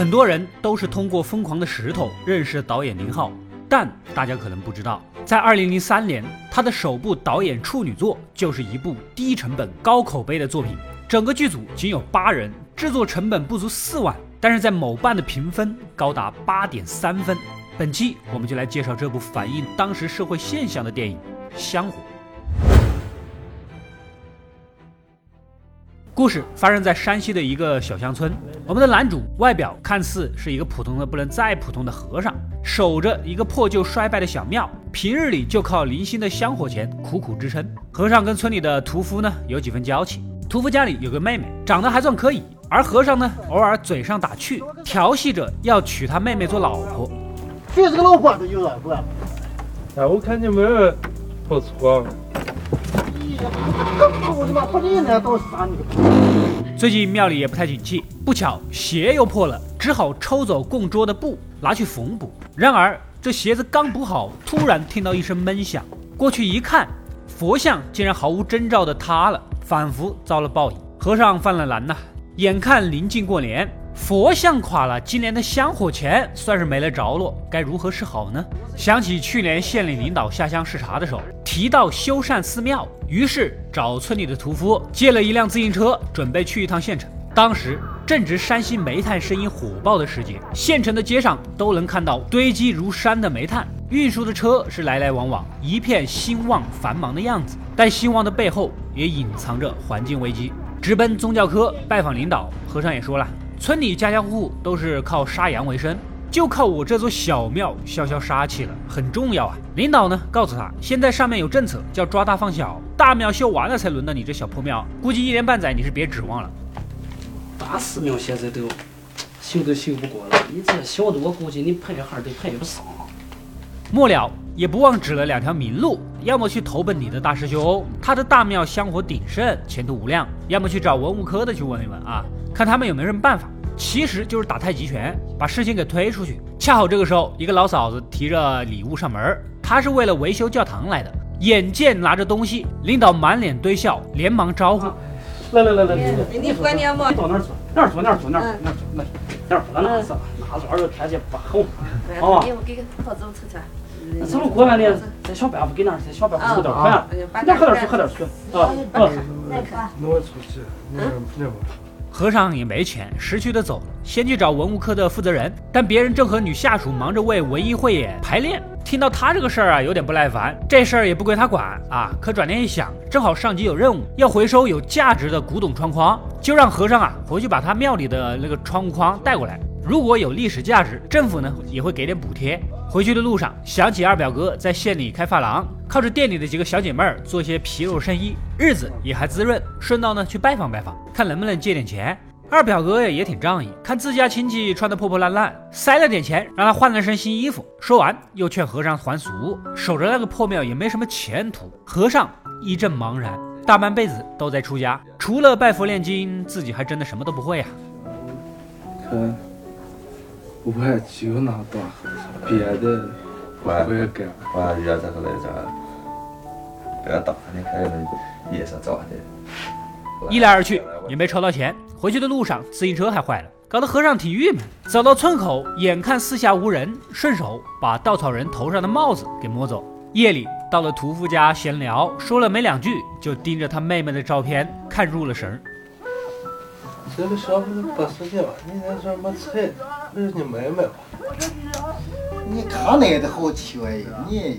很多人都是通过《疯狂的石头》认识导演宁浩，但大家可能不知道，在2003年，他的首部导演处女作就是一部低成本高口碑的作品。整个剧组仅有八人，制作成本不足四万，但是在某瓣的评分高达八点三分。本期我们就来介绍这部反映当时社会现象的电影《香火》。故事发生在山西的一个小乡村。我们的男主外表看似是一个普通的不能再普通的和尚，守着一个破旧衰败的小庙，平日里就靠零星的香火钱苦苦支撑。和尚跟村里的屠夫呢有几分交情，屠夫家里有个妹妹，长得还算可以，而和尚呢偶尔嘴上打趣，调戏着要娶他妹妹做老婆。娶这个老婆都有爱不？哎，我看你最近庙里也不太景气，不巧鞋又破了，只好抽走供桌的布拿去缝补。然而这鞋子刚补好，突然听到一声闷响，过去一看，佛像竟然毫无征兆的塌了，仿佛遭了报应。和尚犯了难呐，眼看临近过年。佛像垮了，今年的香火钱算是没了着落，该如何是好呢？想起去年县里领导下乡视察的时候提到修缮寺庙，于是找村里的屠夫借了一辆自行车，准备去一趟县城。当时正值山西煤炭生意火爆的时节，县城的街上都能看到堆积如山的煤炭，运输的车是来来往往，一片兴旺繁忙的样子。但兴旺的背后也隐藏着环境危机。直奔宗教科拜访领导，和尚也说了。村里家家户户都是靠杀羊为生，就靠我这座小庙消消杀气了，很重要啊！领导呢告诉他，现在上面有政策，叫抓大放小，大庙修完了才轮到你这小破庙，估计一年半载你是别指望了。大寺庙现在都修都修不过了，你这小的我估计你排号都排不上。末了也不忘指了两条明路，要么去投奔你的大师兄，他的大庙香火鼎盛，前途无量；要么去找文物科的去问一问啊。看他们有没有什么办法，其实就是打太极拳，把事情给推出去。恰好这个时候，一个老嫂子提着礼物上门，她是为了维修教堂来的。眼见拿着东西，领导满脸堆笑，连忙招呼：“来来来来，你管你么？到那儿坐？那儿坐？那儿坐？那儿？那儿坐？哪儿？哪儿坐？哪儿坐？哪坐？二天气不好。哦，你给个跑走瞅瞅。走路过来的，在小办法给那儿，在小办法喝点儿你喝点水，喝点水。啊啊，那我出去，你那不？和尚也没钱，识趣的走了，先去找文物科的负责人。但别人正和女下属忙着为文艺汇演排练，听到他这个事儿啊，有点不耐烦。这事儿也不归他管啊。可转念一想，正好上级有任务要回收有价值的古董窗框，就让和尚啊回去把他庙里的那个窗框带过来。如果有历史价值，政府呢也会给点补贴。回去的路上，想起二表哥在县里开发廊，靠着店里的几个小姐妹儿做些皮肉生意，日子也还滋润。顺道呢去拜访拜访，看能不能借点钱。二表哥也挺仗义，看自家亲戚穿得破破烂烂，塞了点钱让他换了身新衣服。说完又劝和尚还俗，守着那个破庙也没什么前途。和尚一阵茫然，大半辈子都在出家，除了拜佛念经，自己还真的什么都不会呀。我就那大和尚，别的我也干。我遇到这个来着，不要打你，看夜上找的。一来二去也没筹到钱，回去的路上自行车还坏了，搞得和尚挺郁闷。走到村口，眼看四下无人，顺手把稻草人头上的帽子给摸走。夜里到了屠夫家闲聊，说了没两句，就盯着他妹妹的照片看入了神。这个小伙子不实际吧？你那说没菜，那是你妹妹吧？你看来的好奇怪呀！你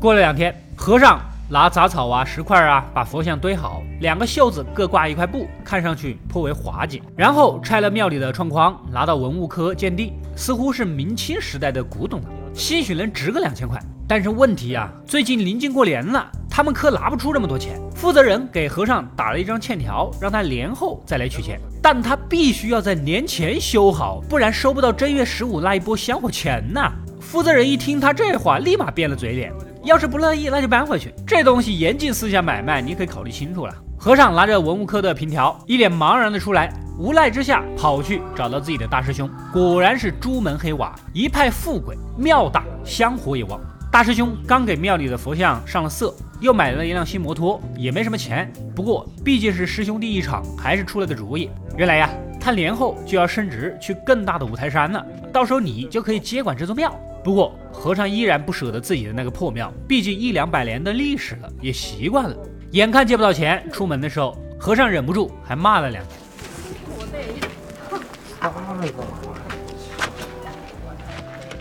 过了两天，和尚拿杂草啊、石块啊，把佛像堆好，两个袖子各挂一块布，看上去颇为滑稽。然后拆了庙里的窗框，拿到文物科鉴定，似乎是明清时代的古董兴许能值个两千块。但是问题呀，最近临近过年了，他们科拿不出这么多钱。负责人给和尚打了一张欠条，让他年后再来取钱，但他必须要在年前修好，不然收不到正月十五那一波香火钱呐。负责人一听他这话，立马变了嘴脸，要是不乐意，那就搬回去。这东西严禁私下买卖，你可以考虑清楚了。和尚拿着文物科的凭条，一脸茫然的出来，无奈之下跑去找到自己的大师兄，果然是朱门黑瓦，一派富贵，庙大香火也旺。大师兄刚给庙里的佛像上了色，又买了一辆新摩托，也没什么钱。不过毕竟是师兄弟一场，还是出了个主意。原来呀，他年后就要升职去更大的五台山了，到时候你就可以接管这座庙。不过和尚依然不舍得自己的那个破庙，毕竟一两百年的历史了，也习惯了。眼看借不到钱，出门的时候，和尚忍不住还骂了两句。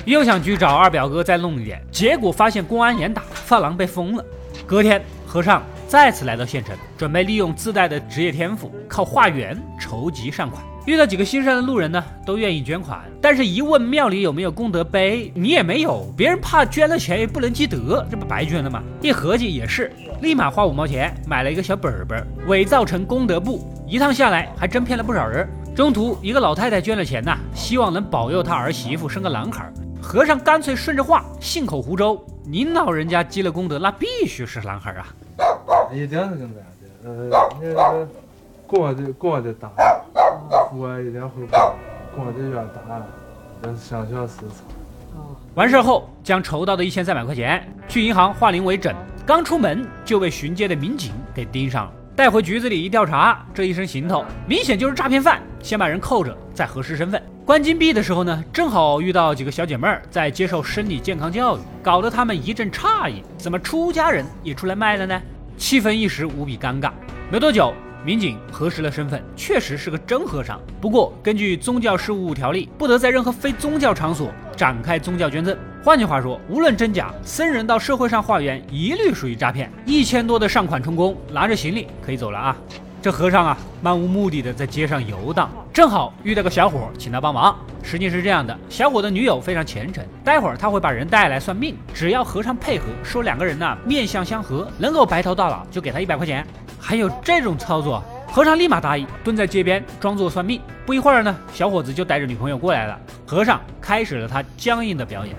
又想去找二表哥再弄一点，结果发现公安严打，发廊被封了。隔天，和尚再次来到县城，准备利用自带的职业天赋，靠化缘筹集善款。遇到几个心善的路人呢，都愿意捐款，但是一问庙里有没有功德碑，你也没有，别人怕捐了钱也不能积德，这不白捐了吗？一合计也是，立马花五毛钱买了一个小本本，伪造成功德簿，一趟下来还真骗了不少人。中途一个老太太捐了钱呐，希望能保佑她儿媳妇生个男孩。和尚干脆顺着话，信口胡诌：“您老人家积了功德，那必须是男孩啊！”一定是这样的，呃，那个过的过的大，我一定会过，过的越大，人想想是差。完事后，将筹到的一千三百块钱去银行化零为整，刚出门就被巡街的民警给盯上了。带回局子里一调查，这一身行头明显就是诈骗犯。先把人扣着，再核实身份。关金币的时候呢，正好遇到几个小姐妹儿在接受生理健康教育，搞得他们一阵诧异：怎么出家人也出来卖了呢？气氛一时无比尴尬。没多久，民警核实了身份，确实是个真和尚。不过，根据宗教事务条例，不得在任何非宗教场所展开宗教捐赠。换句话说，无论真假，僧人到社会上化缘，一律属于诈骗。一千多的善款充公，拿着行李可以走了啊！这和尚啊，漫无目的的在街上游荡，正好遇到个小伙，请他帮忙。实际是这样的，小伙的女友非常虔诚，待会儿他会把人带来算命，只要和尚配合，说两个人呢面相相合，能够白头到老，就给他一百块钱。还有这种操作，和尚立马答应，蹲在街边装作算命。不一会儿呢，小伙子就带着女朋友过来了，和尚开始了他僵硬的表演。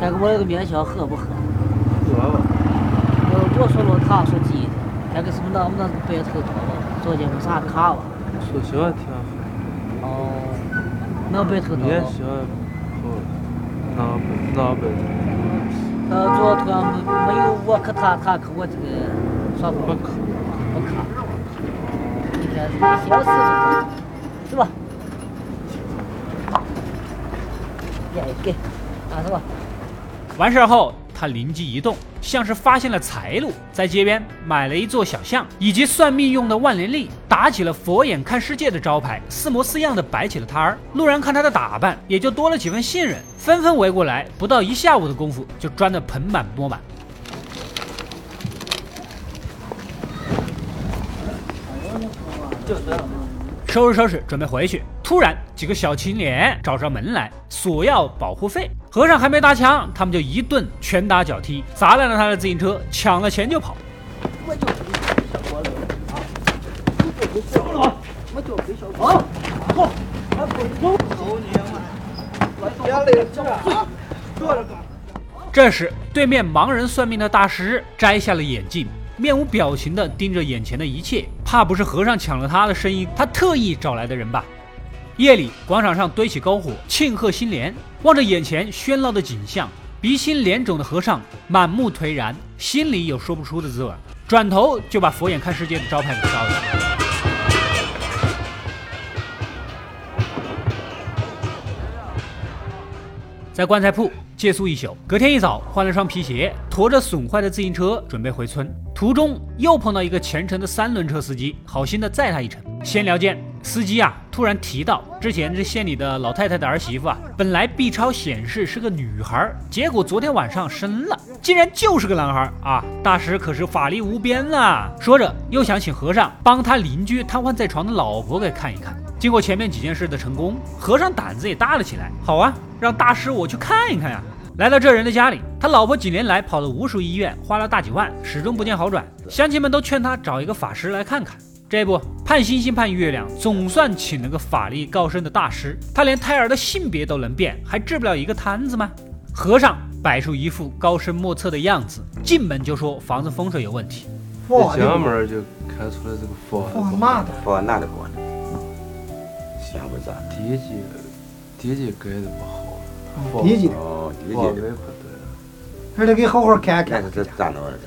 大哥我那个面相合不合？合吧。呃，我说了，他说记的。那个是不是那我们那白头套了？昨天不是啥卡吧？说小挺好。哦。那白头套。面相好，那那白头。呃，主要他没没有我克他，他克我这个耍不不克不克。你看，你小事是吧？给给，啊是吧？完事后，他灵机一动，像是发现了财路，在街边买了一座小巷，以及算命用的万年历，打起了“佛眼看世界”的招牌，似模似样的摆起了摊儿。路人看他的打扮，也就多了几分信任，纷纷围过来。不到一下午的功夫，就装得盆满钵满。收拾收拾，准备回去。突然，几个小青年找上门来，索要保护费。和尚还没搭腔，他们就一顿拳打脚踢，砸烂了他的自行车，抢了钱就跑。这时，对面盲人算命的大师摘下了眼镜，面无表情地盯着眼前的一切，怕不是和尚抢了他的生意，他特意找来的人吧？夜里，广场上堆起篝火，庆贺新年。望着眼前喧闹的景象，鼻青脸肿的和尚满目颓然，心里有说不出的滋味。转头就把“佛眼看世界”的招牌给烧了。在棺材铺借宿一宿，隔天一早换了双皮鞋，驮着损坏的自行车准备回村。途中又碰到一个虔诚的三轮车司机，好心的载他一程。闲聊间。司机啊，突然提到之前这县里的老太太的儿媳妇啊，本来 B 超显示是个女孩，结果昨天晚上生了，竟然就是个男孩啊！大师可是法力无边啊！说着又想请和尚帮他邻居瘫痪在床的老婆给看一看。经过前面几件事的成功，和尚胆子也大了起来。好啊，让大师我去看一看呀！来到这人的家里，他老婆几年来跑了无数医院，花了大几万，始终不见好转。乡亲们都劝他找一个法师来看看。这不盼星星盼月亮，总算请了个法力高深的大师。他连胎儿的性别都能变，还治不了一个瘫子吗？和尚摆出一副高深莫测的样子，进门就说房子风水有问题。一进门就看出来这个佛嘛的佛哪里不呢？想不咋？地基地基盖的不好。地基哦，地基方位的。不对。还得给好好看看看。这咋弄的？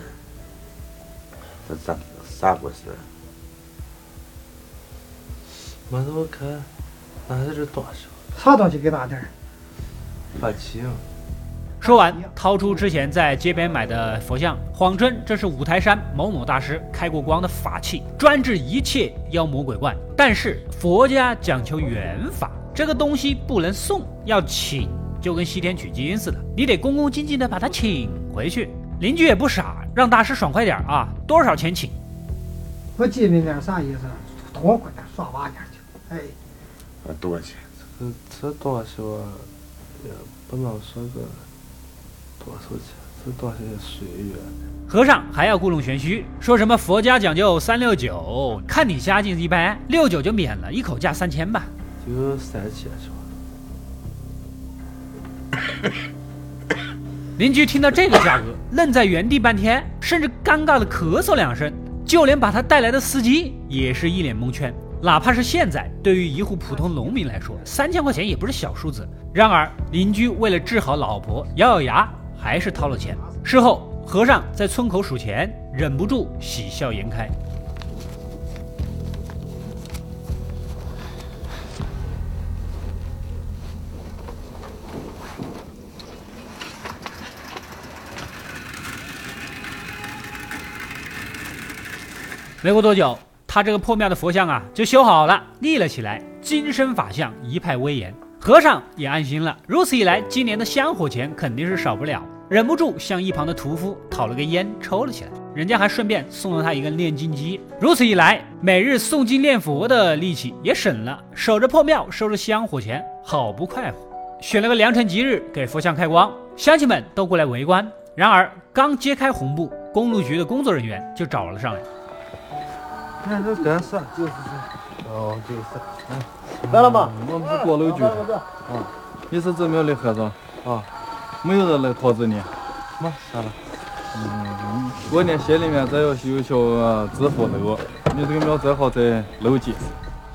这咋啥故事？我怎么看，那这是多少？啥东西给大点儿？八七啊。说完，掏出之前在街边买的佛像，谎称这是五台山某某大师开过光的法器，专治一切妖魔鬼怪。但是佛家讲求缘法，这个东西不能送，要请，就跟西天取经似的，你得恭恭敬敬的把它请回去。邻居也不傻，让大师爽快点啊，多少钱请？我记明点啥意思？多快点耍娃去。哎，多少钱？这这多少也不能说个。多少钱？这多少钱？岁月。和尚还要故弄玄虚，说什么佛家讲究三六九，看你家境一般，六九就免了，一口价三千吧。就三千是吧？邻居听到这个价格，愣在原地半天，甚至尴尬的咳嗽两声，就连把他带来的司机也是一脸蒙圈。哪怕是现在，对于一户普通农民来说，三千块钱也不是小数字。然而，邻居为了治好老婆，咬咬牙。还是掏了钱。事后，和尚在村口数钱，忍不住喜笑颜开。没过多久，他这个破庙的佛像啊，就修好了，立了起来，金身法相，一派威严。和尚也安心了。如此一来，今年的香火钱肯定是少不了。忍不住向一旁的屠夫讨了个烟抽了起来，人家还顺便送了他一个炼金机。如此一来，每日诵经念佛的力气也省了，守着破庙收着香火钱，好不快活。选了个良辰吉日给佛像开光，乡亲们都过来围观。然而刚揭开红布，公路局的工作人员就找了上来。那这干啥？就是这。哦，就是。嗯。来了吗？我们是过路局。啊，你是这庙的和尚啊？没有人来通知你。嘛，算了。嗯，过年县里面再要修修支付路，你这个庙正好在楼基。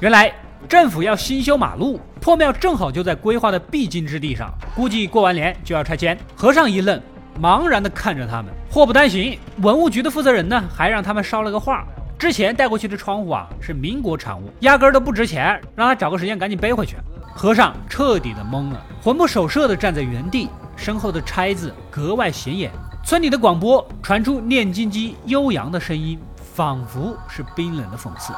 原来政府要新修马路，破庙正好就在规划的必经之地上，估计过完年就要拆迁。和尚一愣，茫然地看着他们。祸不单行，文物局的负责人呢，还让他们捎了个话。之前带过去的窗户啊，是民国产物，压根儿都不值钱，让他找个时间赶紧背回去。和尚彻底的懵了，魂不守舍的站在原地，身后的钗子格外显眼。村里的广播传出念经机悠扬的声音，仿佛是冰冷的讽刺。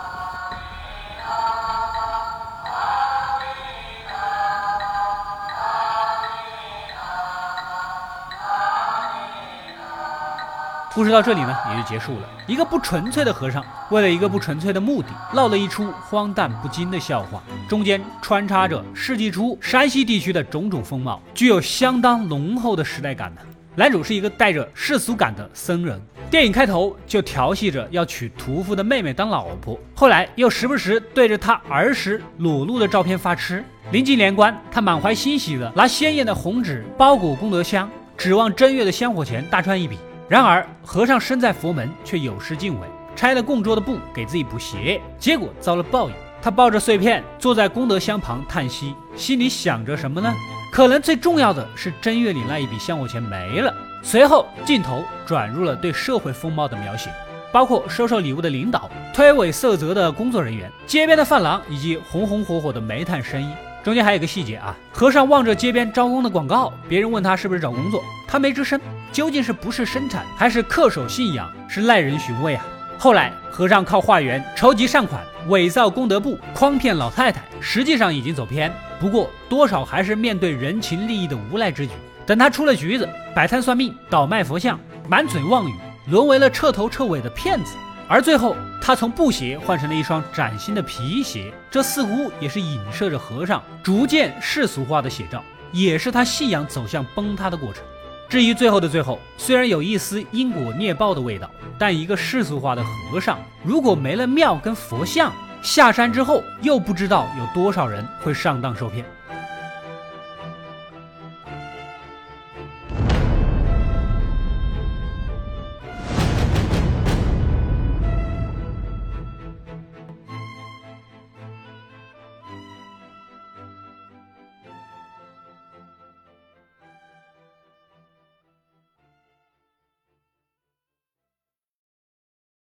故事到这里呢，也就结束了。一个不纯粹的和尚，为了一个不纯粹的目的，闹了一出荒诞不经的笑话，中间穿插着世纪初山西地区的种种风貌，具有相当浓厚的时代感呢。男主是一个带着世俗感的僧人，电影开头就调戏着要娶屠夫的妹妹当老婆，后来又时不时对着他儿时裸露的照片发痴。临近年关，他满怀欣喜的拿鲜艳的红纸包裹功德箱，指望正月的香火钱大赚一笔。然而，和尚身在佛门，却有失敬畏，拆了供桌的布给自己补鞋，结果遭了报应。他抱着碎片坐在功德箱旁叹息，心里想着什么呢？可能最重要的是正月里那一笔香火钱没了。随后，镜头转入了对社会风貌的描写，包括收受礼物的领导、推诿色泽的工作人员、街边的饭郎以及红红火火的煤炭生意。中间还有个细节啊，和尚望着街边招工的广告，别人问他是不是找工作，他没吱声。究竟是不是生产，还是恪守信仰，是耐人寻味啊！后来和尚靠化缘筹集善款，伪造功德簿，诓骗老太太，实际上已经走偏。不过多少还是面对人情利益的无奈之举。等他出了局子，摆摊算命，倒卖佛像，满嘴妄语，沦为了彻头彻尾的骗子。而最后，他从布鞋换成了一双崭新的皮鞋，这似乎也是影射着和尚逐渐世俗化的写照，也是他信仰走向崩塌的过程。至于最后的最后，虽然有一丝因果孽报的味道，但一个世俗化的和尚，如果没了庙跟佛像，下山之后又不知道有多少人会上当受骗。